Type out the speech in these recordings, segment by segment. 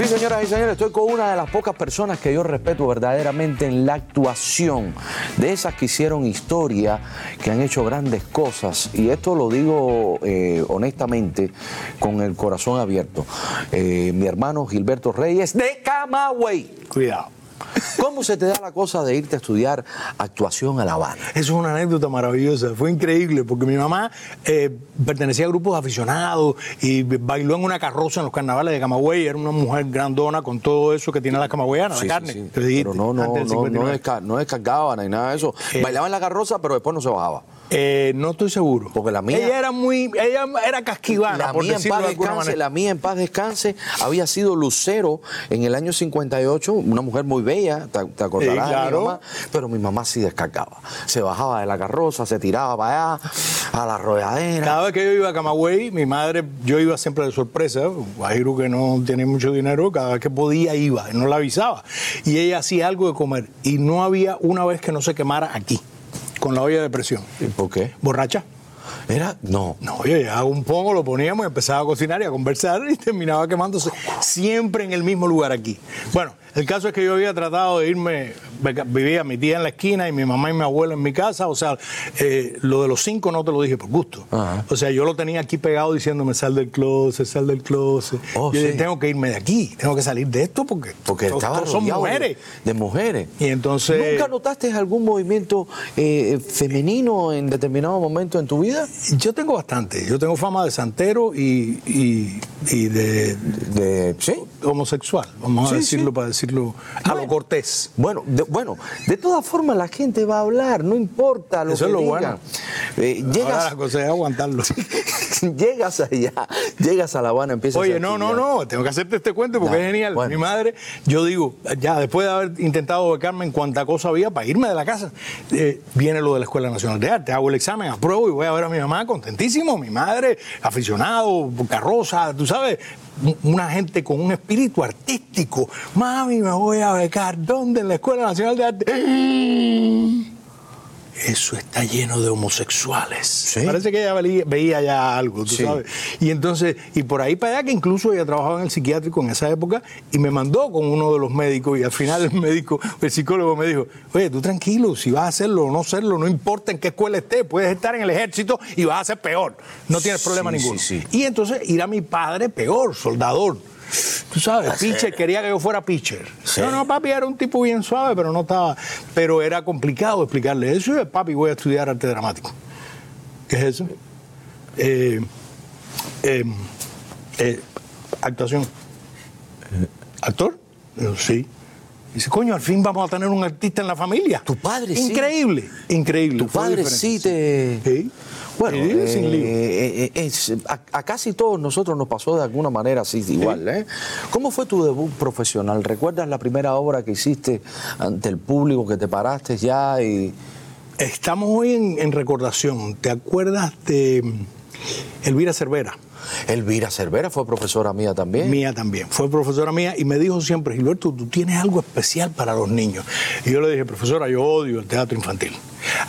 Sí, señoras y señores, estoy con una de las pocas personas que yo respeto verdaderamente en la actuación, de esas que hicieron historia, que han hecho grandes cosas, y esto lo digo eh, honestamente, con el corazón abierto. Eh, mi hermano Gilberto Reyes de Camagüey. Cuidado. ¿Cómo se te da la cosa de irte a estudiar actuación a La Habana? Eso es una anécdota maravillosa, fue increíble, porque mi mamá eh, pertenecía a grupos aficionados y bailó en una carroza en los carnavales de Camagüey, era una mujer grandona con todo eso que tiene la camagüeyana, Sí, la carne. sí. Pero no, no, no, no, 59. desca- no descargaba ni nada de eso. Eh. Bailaba en la carroza, pero después no se bajaba. Eh, no estoy seguro. Porque la mía- Ella era muy, ella era casquivana, La por mía, en paz de descanse, la mía en paz descanse había sido lucero en el año 58, una mujer muy bella, te, te acordarás Sí, de mi claro. mamá, pero mi mamá sí descargaba. Se bajaba de la carroza, se tiraba para allá, a la rolladera. Cada vez que yo iba a Camagüey, mi madre, yo iba siempre de sorpresa, Guajiro que no tiene mucho dinero, cada vez que podía iba, no la avisaba. Y ella hacía algo de comer y no había una vez que no se quemara aquí, con la olla de presión. ¿Y ¿Por qué? ¿Borracha? Era, no. No, yo llegaba un pomo, lo poníamos y empezaba a cocinar y a conversar y terminaba quemándose siempre en el mismo lugar aquí. Bueno, el caso es que yo había tratado de irme, vivía mi tía en la esquina y mi mamá y mi abuela en mi casa, o sea, eh, lo de los cinco no te lo dije por gusto. Ajá. O sea, yo lo tenía aquí pegado diciéndome sal del closet, sal del closet. Oh, yo dije, sí. tengo que irme de aquí, tengo que salir de esto porque, Porque todos- son de- mujeres. De, mujeres. Y entonces- ¿Nunca notaste algún movimiento eh, femenino en determinado momento en tu vida? Yo tengo bastante, yo tengo fama de santero y, y- y de, De, ¿Sí? homosexual, vamos Sí, a decirlo sí. para decirlo a lo cortés. Bueno, de, bueno, de todas formas la gente va a hablar, no importa lo Eso que es lo digan. bueno. Eh, Ahora llegas, la cosa es aguantarlo. llegas allá, llegas a La Habana, empiezas Oye, a no, no, no, tengo que hacerte este cuento porque es genial. bueno. Mi madre, yo digo, ya después de haber intentado becarme en cuanta cosa había para irme de la casa, eh, viene lo de la Escuela Nacional de Arte, hago el examen, apruebo y voy a ver a mi mamá contentísimo, mi madre, aficionado, carroza, tú sabes, un- una gente con un espíritu artístico. Mami, me voy a becar, ¿dónde? En la Escuela Nacional de Arte. Eso está lleno de homosexuales. Parece que ella veía, veía ya algo, tú Sí. sabes. Y entonces, y por ahí para allá, que incluso ella trabajaba en el psiquiátrico en esa época, y me mandó con uno de los médicos, y al final el médico, el psicólogo me dijo, oye, tú tranquilo, si vas a hacerlo o no hacerlo, no importa en qué escuela estés, puedes estar en el ejército y vas a ser peor, no tienes problema Sí, ninguno. sí, sí. Y entonces ir a mi padre peor, soldador. Tú sabes, pitcher, quería que yo fuera pitcher. Sí. No, no, papi era un tipo bien suave, pero no estaba. Pero era complicado explicarle eso. Y papi, voy a estudiar arte dramático. ¿Qué es eso? Eh, eh, eh, actuación. ¿Actor? Yo, sí. Dice, coño, al fin vamos a tener un artista en la familia. Tu padre sí. Increíble, increíble. Tu padre sí te... Sí. Bueno, eh, sin eh, eh, es- a, a casi todos nosotros nos pasó de alguna manera así igual. ¿eh? ¿Cómo fue tu debut profesional? ¿Recuerdas la primera obra que hiciste ante el público, que te paraste ya y... Estamos hoy en, en recordación. ¿Te acuerdas de Elvira Cervera? Elvira Cervera fue profesora mía también. Mía también. Fue profesora mía y me dijo siempre, Gilberto, tú tienes algo especial para los niños. Y yo le dije, profesora, yo odio el teatro infantil.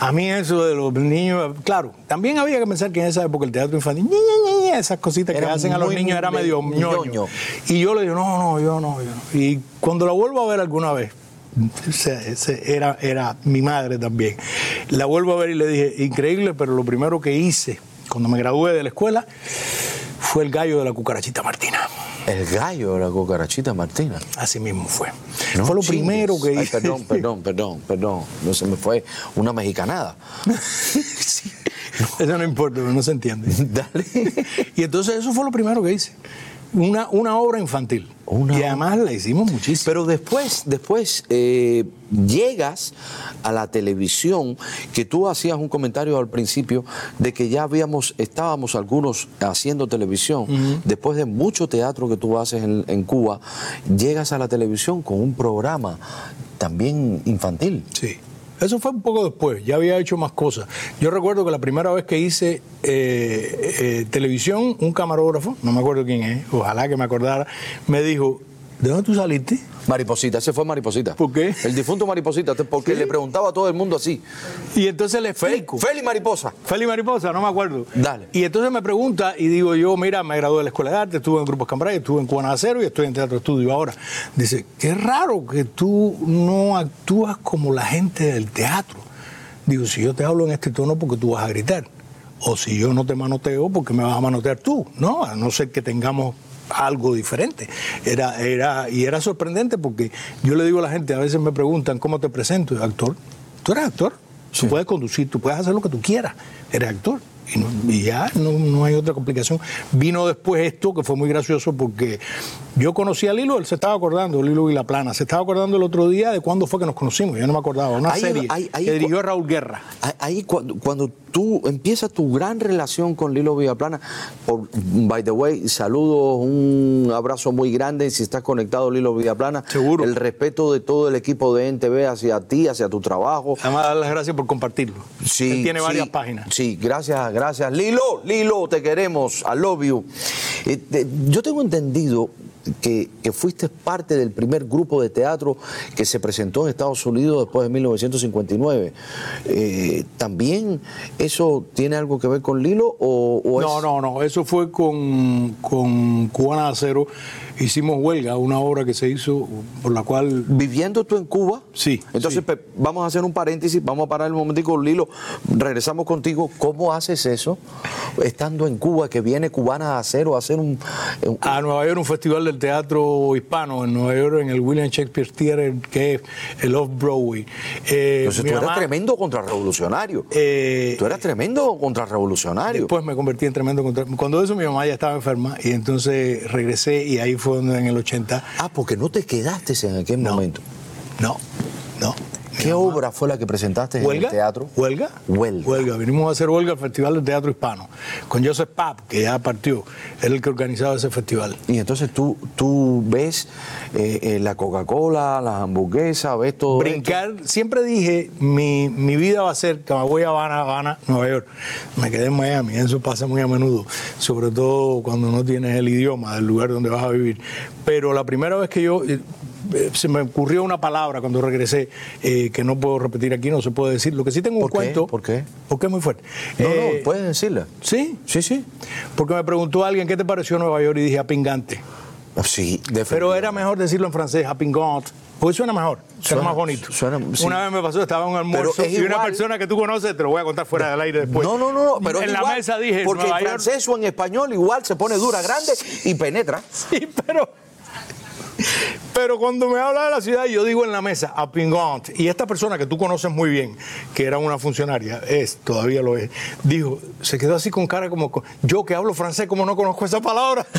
A mí eso de los niños, claro, también había que pensar que en esa época el teatro infantil, ñe, ñe, ñe, esas cositas que hacen a los niños era me- medio ñoño. ñoño. Y yo le dije, no, no, yo no, yo no. Y cuando la vuelvo a ver alguna vez, se- se- era, era mi madre también, la vuelvo a ver y le dije, increíble, pero lo primero que hice cuando me gradué de la escuela fue el gallo de la cucarachita Martina. El gallo de la cucarachita Martina. Así mismo fue. No fue lo chingues. primero que hice. perdón, perdón, perdón, perdón. No se me fue una mexicanada. Eso no importa, no se entiende. Dale. Y entonces eso fue lo primero que hice. Una, una obra infantil. Una y además la hicimos muchísimo. Pero después, después eh, llegas a la televisión, que tú hacías un comentario al principio de que ya habíamos, estábamos algunos haciendo televisión. Después de mucho teatro que tú haces en, en Cuba, llegas a la televisión con un programa también infantil. Sí. Eso fue un poco después, ya había hecho más cosas. Yo recuerdo que la primera vez que hice eh, eh, televisión, un camarógrafo, no me acuerdo quién es, ojalá que me acordara, me dijo, ¿De dónde tú saliste? Mariposita, ese fue Mariposita. ¿Por qué? El difunto Mariposita, porque ¿Sí? le preguntaba a todo el mundo así. Y entonces le Feli, explico. Feli Mariposa. Feli Mariposa, no me acuerdo. Dale. Y entonces me pregunta y digo yo, mira, me gradué de la Escuela de Arte, estuve en Grupos Cambrai, estuve en Cubana Acero y estoy en Teatro Estudio ahora. Dice, qué raro que tú no actúas como la gente del teatro. Digo, si yo te hablo en este tono porque tú vas a gritar. O si yo no te manoteo porque me vas a manotear tú. No, a no ser que tengamos algo diferente. Era, era, y era sorprendente porque yo le digo a la gente, a veces me preguntan, ¿cómo te presento? Actor. Tú eres actor. Tú puedes conducir, tú puedes hacer lo que tú quieras. Eres actor. Y, no- y ya no, no hay otra complicación. Vino después esto que fue muy gracioso porque yo conocí a Lilo, él se estaba acordando, Lilo y la Plana, se estaba acordando el otro día de cuándo fue que nos conocimos, yo no me acordaba, una Ahí- serie ahí- ahí que dirigió Raúl Guerra. Ahí- Ahí cuando, cuando tú empiezas tu gran relación con Lilo Villaplana, por, by the way, saludos, un abrazo muy grande si estás conectado Lilo Villaplana. Seguro. El respeto de todo el equipo de NTV hacia ti, hacia tu trabajo. Además, dar las gracias por compartirlo. Sí, Él tiene sí, varias páginas. Sí, gracias, gracias. Lilo, Lilo, te queremos. I love. Eh, yo tengo entendido que, que fuiste parte del primer grupo de teatro que se presentó en Estados Unidos después de 1959. Eh, ¿También eso tiene algo que ver con Lilo o, o No, no, no, eso fue con, con Cubana Acero. Hicimos huelga, una obra que se hizo por la cual Viviendo tú en Cuba, Sí, Entonces sí. vamos a hacer un paréntesis, vamos a parar un momentico, Lilo. Regresamos contigo. ¿Cómo haces eso estando en Cuba, que viene cubana a hacer o a hacer un, un- a Nueva York, un festival del teatro hispano en Nueva York, en el William Shakespeare Theater, que es el Off-Broadway. Eh, Entonces tú eras mamá, tremendo contrarrevolucionario. eh, tú eras tremendo contrarrevolucionario. Después me convertí en tremendo contra... Cuando eso mi mamá ya estaba enferma y entonces regresé y ahí fue donde en el 80... Ah, porque no te quedaste en aquel No. momento. No, no. ¿Qué obra fue la que presentaste en el teatro? ¿Huelga? Huelga. Huelga. Vinimos a hacer huelga al Festival del Teatro Hispano con Joseph Papp, que ya partió. Era el que organizaba ese festival. Y entonces tú, tú ves eh, eh, la Coca-Cola, las hamburguesas, ves todo. Brincar, siempre dije, mi, mi vida va a ser Camagüey, Habana, Habana, Nueva York. Me quedé en Miami, eso pasa muy a menudo, sobre todo cuando no tienes el idioma del lugar donde vas a vivir. Pero la primera vez que yo, eh, se me ocurrió una palabra cuando regresé eh, que no puedo repetir aquí, no se puede decir. Lo que sí tengo un ¿Por qué? cuento. ¿Por qué? Porque es muy fuerte. No, Eh, no, puedes decirla. ¿Sí? Sí, sí. Porque me preguntó alguien, ¿qué te pareció Nueva York? Y dije, apingante. Sí, Pero era mejor decirlo en francés, apingant. Porque suena mejor, suena, Suena- más bonito. suena- sí. Una vez me pasó, estaba en un almuerzo y una persona que tú conoces, te lo voy a contar fuera del aire después. no, no, no, pero en es la igual, mesa dije, porque en York. francés o en español igual se pone dura, grande y penetra. Sí, pero. Pero cuando me habla de la ciudad, yo digo en la mesa, a Pingant. Y esta persona que tú conoces muy bien, que era una funcionaria, es, todavía lo es, dijo, se quedó así con cara como, co- yo que hablo francés, como no conozco esa palabra.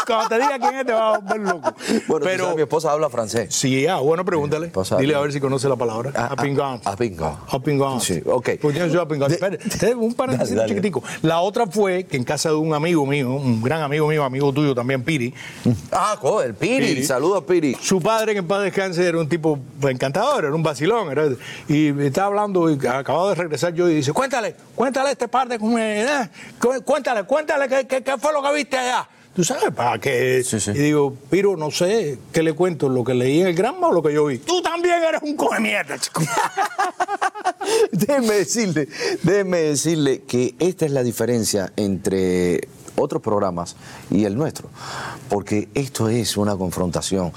Cuando te diga quién es, te vas a volver loco. Bueno, tú pero, sabes, mi esposa habla francés. Sí, ah, bueno, pregúntale. Pasa- Dile a ver si conoce la palabra. Ah, A ah, a Pingant. A Pingant. Sí, ok. Pues yo soy a Pingant. De- Espere, espere, un paréntesis Dale, dale. chiquitico. La otra fue que en casa de un amigo mío, un gran amigo mío, amigo tuyo también, Piri, Ah, el Piri. Piri. Saludos, Piri. su padre, que en paz descanse, era un tipo encantador, era un vacilón. era- y estaba hablando, y acababa de regresar yo, y dice, cuéntale, cuéntale este par de... eh, cu- Cuéntale, cuéntale, ¿qué, qué, qué fue lo que viste allá? ¿Tú sabes para qué? Sí, sí. Y digo, Piro, no sé, ¿qué le cuento? ¿Lo que leí en el Granma o lo que yo vi? Tú también eres un coge mierda, chico. déjeme decirle, déjeme decirle que esta es la diferencia entre otros programas y el nuestro, porque esto es una confrontación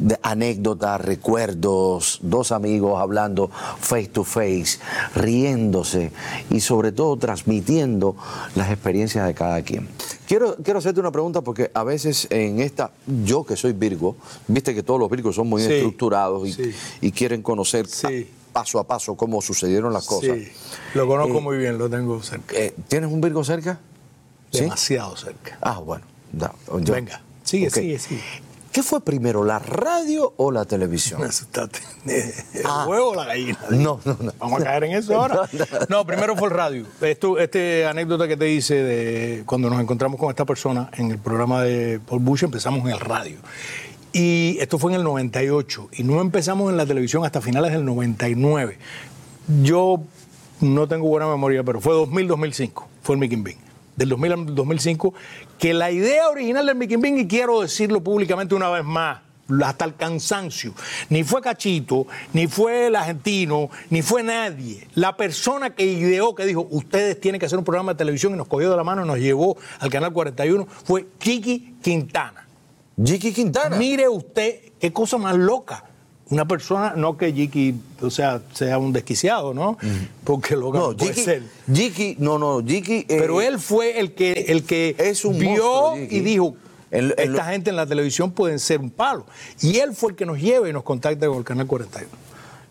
de anécdotas, recuerdos, dos amigos hablando face to face, riéndose y sobre todo transmitiendo las experiencias de cada quien. Quiero, quiero hacerte una pregunta porque a veces en esta, yo que soy Virgo, viste que todos los Virgos son muy Sí, estructurados y, sí. y quieren conocer Sí. paso a paso cómo sucedieron las cosas. Sí, lo conozco Eh, muy bien, lo tengo cerca. Eh, ¿Tienes un Virgo cerca? ¿Sí? Demasiado cerca. Ah, bueno. yo- Venga, sigue, Ok. sigue, sigue. ¿Qué fue primero, la radio o la televisión? Me asustaste. ¿El Ah. huevo o la gallina? No, no, no. Vamos a caer en eso ahora. No, primero fue el radio. Esto, este anécdota que te hice de cuando nos encontramos con esta persona en el programa de Paul Bush, empezamos en el radio. Y esto fue en el 98. Y no empezamos en la televisión hasta finales del 99. Yo no tengo buena memoria, pero fue 2000-2005. Fue el Mickey Bing. Del 2000 al 2005. Que la idea original del Mickey Bing, y quiero decirlo públicamente una vez más, hasta el cansancio. Ni fue Cachito, ni fue el argentino, ni fue nadie. La persona que ideó, que dijo, ustedes tienen que hacer un programa de televisión y nos cogió de la mano y nos llevó al Canal 41, fue Kiki Quintana. Jiki Quintana. Mire usted qué cosa más loca. Una persona, no que Jiki, o sea, sea un desquiciado, ¿no? Porque loca no, puede Jiki, ser. Jiki, no, no, Jiki. eh, Pero él fue el que, el que Es un vio monstruo, y dijo, El- el- esta gente en la televisión pueden ser un palo. Y él fue el que nos lleva y nos contacta con el Canal 41.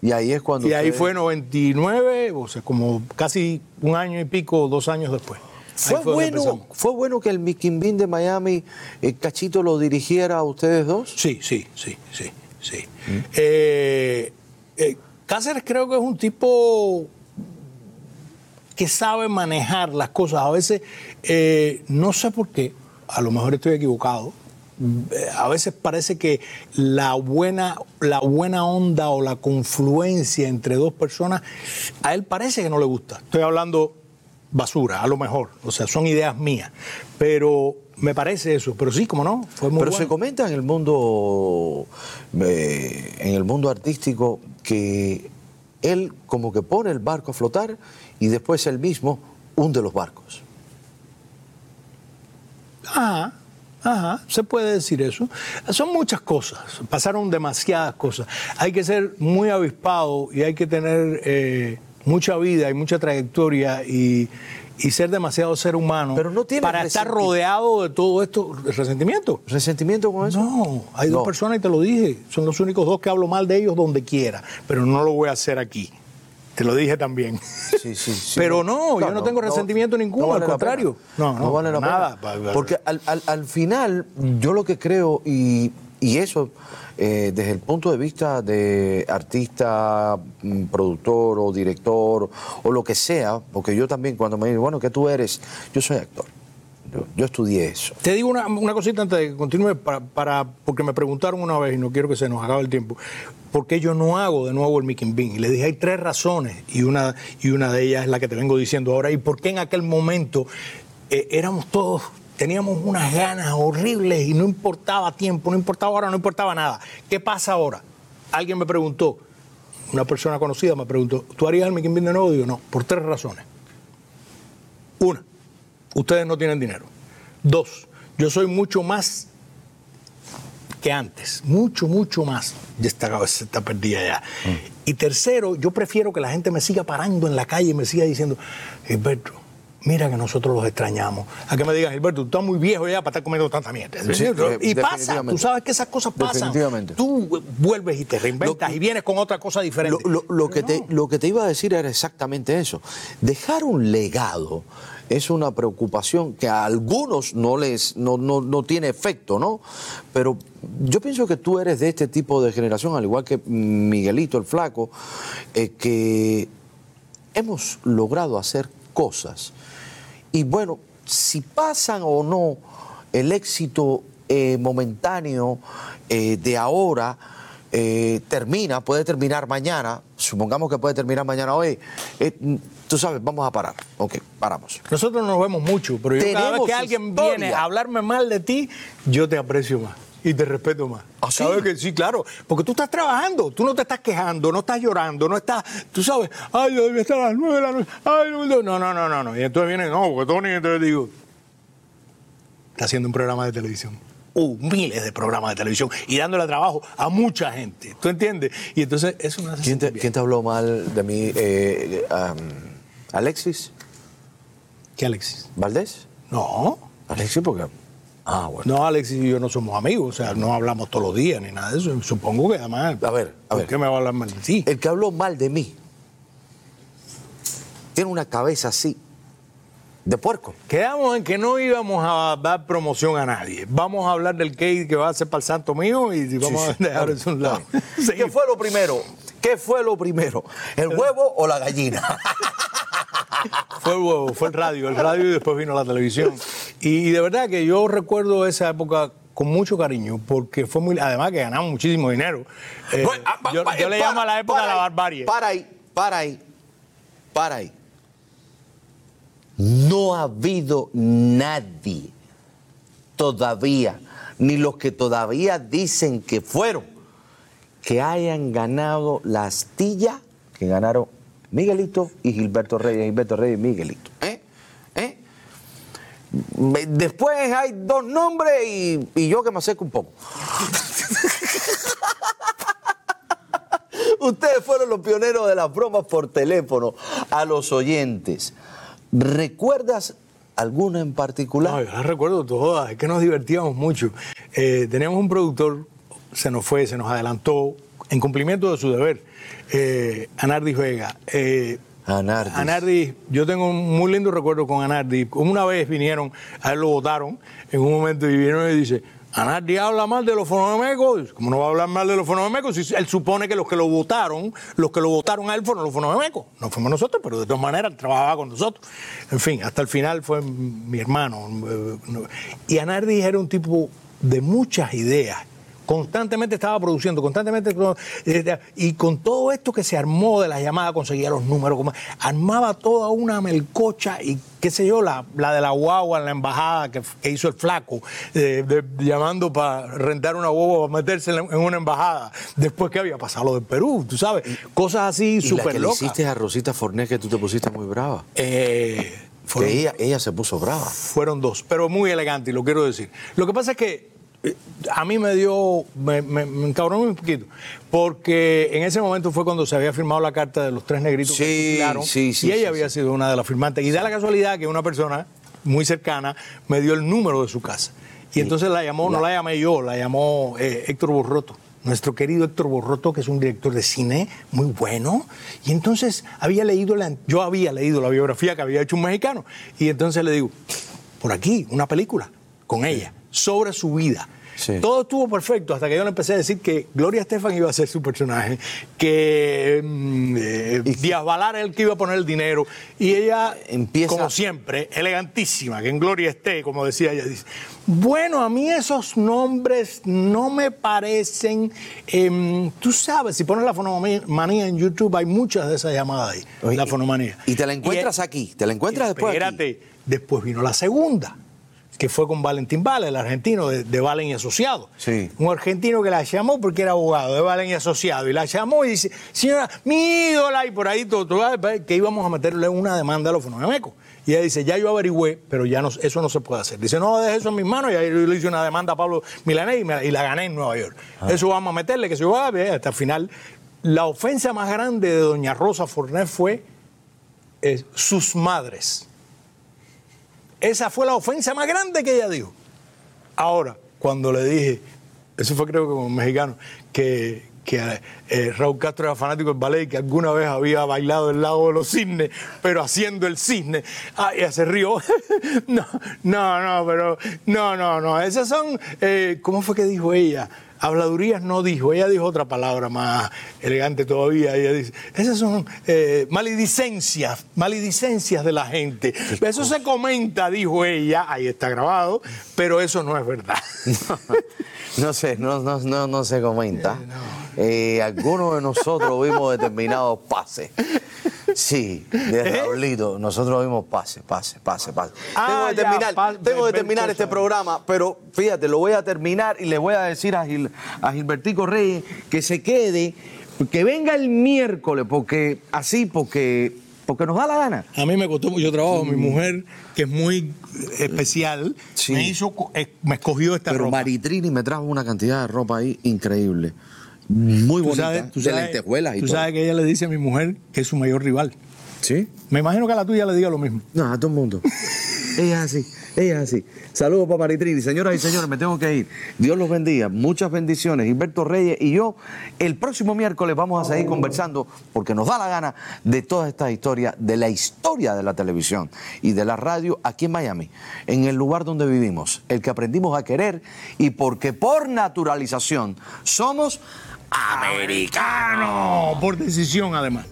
Y ahí es cuando. Y ahí fue 99, o sea, como casi un año y pico, dos años después. Fue bueno, fue bueno que el Miquimbín de Miami, eh, Cachito, lo dirigiera a ustedes dos. Sí, sí, sí, sí, sí. Mm. Eh, eh, Cáceres creo que es un tipo que sabe manejar las cosas. A veces, eh, no sé por qué, a lo mejor estoy equivocado. A veces parece que la buena, la buena onda o la confluencia entre dos personas, a él parece que no le gusta. Estoy hablando basura, a lo mejor. O sea, son ideas mías. Pero me parece eso. Pero sí, como no, fue muy Pero bueno. se comenta en el mundo, eh, en el mundo artístico, que él como que pone el barco a flotar y después él mismo hunde los barcos. Ajá, ajá, se puede decir eso. Son muchas cosas, pasaron demasiadas cosas. Hay que ser muy avispado y hay que tener eh, mucha vida y mucha trayectoria y, y ser demasiado ser humano Pero no tiene para estar rodeado de todo esto, resentimiento. ¿Resentimiento con eso? No, hay dos personas y te lo dije, son los únicos dos que hablo mal de ellos donde quiera, pero no lo voy a hacer aquí. Te lo dije también. Sí, sí, sí. Pero no, yo no tengo resentimiento ninguno, al contrario. No, no, vale la nada. pena. Porque al, al- al final, yo lo que creo, y, y eso eh, desde el punto de vista de artista, mm, productor o director o lo que sea, porque yo también cuando me dicen, bueno, ¿qué tú eres? Yo soy actor. Yo, yo estudié eso. Te digo una, una cosita antes de que continúe, para, para- porque me preguntaron una vez y no quiero que se nos acabe el tiempo, ¿por qué yo no hago de nuevo el Mickey Bean? Y le dije, hay tres razones y una, y una de ellas es la que te vengo diciendo ahora. ¿Y por qué en aquel momento eh, éramos todos, teníamos unas ganas horribles y no importaba tiempo, no importaba hora, no importaba nada? ¿Qué pasa ahora? Alguien me preguntó, una persona conocida me preguntó, ¿tú harías el Bean de nuevo? Digo, no, por tres razones. Una, ustedes no tienen dinero. Dos, yo soy mucho más que antes, mucho, mucho más. Ya esta cabeza está perdida ya. Y tercero, yo prefiero que la gente me siga parando en la calle y me siga diciendo, Gilberto, mira que nosotros los extrañamos. A que me digan, Gilberto, tú estás muy viejo ya para estar comiendo tanta mierda. Sí, y pasa, tú sabes que esas cosas pasan. Definitivamente. Tú vuelves y te reinventas Lo- y vienes con otra cosa diferente. Lo, lo- lo que Pero te, no. lo que te iba a decir era exactamente eso. Dejar un legado es una preocupación que a algunos no les no, no, no tiene efecto, ¿no? Pero yo pienso que tú eres de este tipo de generación, al igual que Miguelito el Flaco, eh, que hemos logrado hacer cosas. Y bueno, si pasan o no el éxito eh, momentáneo eh, de ahora, eh, termina, puede terminar mañana, supongamos que puede terminar mañana hoy, eh, tú sabes, vamos a parar. Ok, paramos. Nosotros nos vemos mucho, pero yo cada vez que alguien historia. viene a hablarme mal de ti, yo te aprecio más y te respeto más. ¿Ah, sí? ¿Sabes que sí, claro? Porque tú estás trabajando, tú no te estás quejando, no estás llorando, no estás, tú sabes, ay, yo debía estar a las nueve de la noche, ay, no, no, no, no, no, no, no. Y entonces viene, no, porque Tony, entonces digo, está haciendo un programa de televisión. Uh, miles de programas de televisión y dándole trabajo a mucha gente. ¿Tú entiendes? Y entonces eso me hace ¿Quién te, bien. quién te habló mal de mí? Eh, um, ¿Alexis? ¿Qué, Alexis? ¿Valdés? No. Alexis, porque. Ah, bueno. No, Alexis y yo no somos amigos, o sea, no hablamos todos los días ni nada de eso. Supongo que además. A ver, a ¿por ver. qué me va a hablar mal de ti? El que habló mal de mí tiene una cabeza así, de puerco. Quedamos en que no íbamos a dar promoción a nadie. Vamos a hablar del cake que va a ser para el santo mío y vamos Sí, a dejar eso a un lado. ¿Qué fue lo primero? ¿Qué fue lo primero? ¿El huevo o la gallina? Fue el huevo, fue el radio, el radio y después vino la televisión. Y, de verdad que yo recuerdo esa época con mucho cariño, porque fue muy. Además que ganamos muchísimo dinero. Eh, Bueno, ah, yo yo le llamo a la época para la barbarie. Para ahí, para ahí, para ahí. No ha habido nadie todavía ni los que todavía dicen que fueron, que hayan ganado la astilla que ganaron Miguelito y Gilberto Reyes, Gilberto Reyes y Miguelito. ¿Eh? Después hay dos nombres y, y yo que me acerco un poco. Ustedes fueron los pioneros de las bromas por teléfono a los oyentes. ¿Recuerdas alguna en particular? No, yo las recuerdo todas, es que nos divertíamos mucho. Eh, teníamos un productor, se nos fue, se nos adelantó, en cumplimiento de su deber, eh, Anardi Vega. Eh, Anardis. Anardi, yo tengo un muy lindo recuerdo con Anardi. Una vez vinieron, a él lo votaron, en un momento y vinieron y dice, Anardi habla mal de los fonomecos. ¿Cómo no va a hablar mal de los fonomecos? Si él supone que los que lo votaron, los que lo votaron a él fueron los fonomecos. No fuimos nosotros, pero de todas maneras trabajaba con nosotros. En fin, hasta el final fue mi hermano. Y Anardi era un tipo de muchas ideas constantemente estaba produciendo, constantemente. eh, Y con todo esto que se armó de las llamadas, conseguía los números, como- armaba toda una melcocha y qué sé yo, la, la de la guagua en la embajada que, que hizo el flaco, eh, de- llamando para rentar una guagua para meterse en, la- en una embajada, después que había pasado lo de Perú, tú sabes, cosas así súper que le locas. hiciste a Rosita Fornés que tú te pusiste muy brava. Eh, fueron- Que ella, ella se puso brava. fueron dos, pero muy elegante, y lo quiero decir. Lo que pasa es que a mí me dio, me, me, me encabronó un poquito, porque en ese momento fue cuando se había firmado la carta de los tres negritos que Sí, fusilaron, sí, sí, y ella había sido una de las firmantes. Y da la casualidad que una persona muy cercana me dio el número de su casa. Y entonces la llamó, no la llamé yo, la llamó eh, Héctor Borroto. Nuestro querido Héctor Borroto, que es un director de cine muy bueno, y entonces había leído la, yo había leído la biografía que había hecho un mexicano, y entonces le digo, por aquí, una película con ella, sobre su vida. Sí. Todo estuvo perfecto hasta que yo le empecé a decir que Gloria Estefan iba a ser su personaje, que mm, eh, Díaz Valar es el que iba a poner el dinero, y ella, Empieza- como siempre, elegantísima, que en Gloria esté, como decía ella, dice, bueno, a mí esos nombres no me parecen, em, tú sabes, si pones la fonomanía en YouTube, hay muchas de esas llamadas ahí, Oye, la fonomanía. Y te la encuentras Y- aquí, te la encuentras después aquí. Espérate, después vino la segunda, que fue con Valentín Vale, el argentino de, de Valen y Asociados. Sí. Un argentino que la llamó porque era abogado de Valen y Asociados. Y la llamó y dice, señora, mi ídola, y por ahí todo, todo, que íbamos a meterle una demanda a los fonomecos. Y ella dice, ya yo averigüé, pero ya no, eso no se puede hacer. Dice, no, deje eso en mis manos. Y ahí yo le hice una demanda a Pablo Milanés y, me- y la gané en Nueva York. Eso vamos a meterle, que se va a ver hasta el final. La ofensa más grande de doña Rosa Fornés fue eh, sus madres. Esa fue la ofensa más grande que ella dijo. Ahora, cuando le dije, eso fue creo que como mexicano, que, que eh, Raúl Castro era fanático del ballet y que alguna vez había bailado el lago de los cisnes, pero haciendo el cisne. Ah, ella se rió. no, no, no, pero no, no, no. Esas son, eh, ¿cómo fue que dijo ella? Habladurías no dijo, ella dijo otra palabra más elegante todavía. Ella dice, esas son eh, maledicencias, maledicencias de la gente. Eso se comenta, dijo ella, ahí está grabado, pero eso no es verdad. No sé, no, no, no, no se comenta. Eh, algunos de nosotros vimos determinados pases. Sí, de ¿Eh? Raulito, nosotros vimos pases, pases, pases, pases. Ah, tengo que ya, terminar, pa- tengo que terminar este programa, pero fíjate, lo voy a terminar y le voy a decir a, Gil- a Gilbertico Reyes que se quede, que venga el miércoles, porque así, porque, porque nos da la gana. A mí me costó mucho trabajo. Mi mujer, que es muy especial, Sí. me hizo, eh, me escogió esta Pero ropa. Maritrini me trajo una cantidad de ropa ahí increíble. Muy Tú bonita, sabes- tú de sabes- lentejuelas y Tú todo. sabes que ella le dice a mi mujer que es su mayor rival. ¿Sí? Me imagino que a la tuya le diga lo mismo. No, a todo el mundo. ella es así, ella es así. Saludos para Maritrini. Señoras y señores, me tengo que ir. Dios los bendiga. Muchas bendiciones. Gilberto Reyes y yo, el próximo miércoles vamos a seguir conversando, porque nos da la gana, de todas estas historias, de la historia de la televisión y de la radio aquí en Miami, en el lugar donde vivimos, el que aprendimos a querer y porque por naturalización somos americanos. Por decisión, además.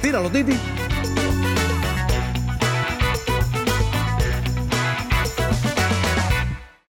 Tíralo, Titi.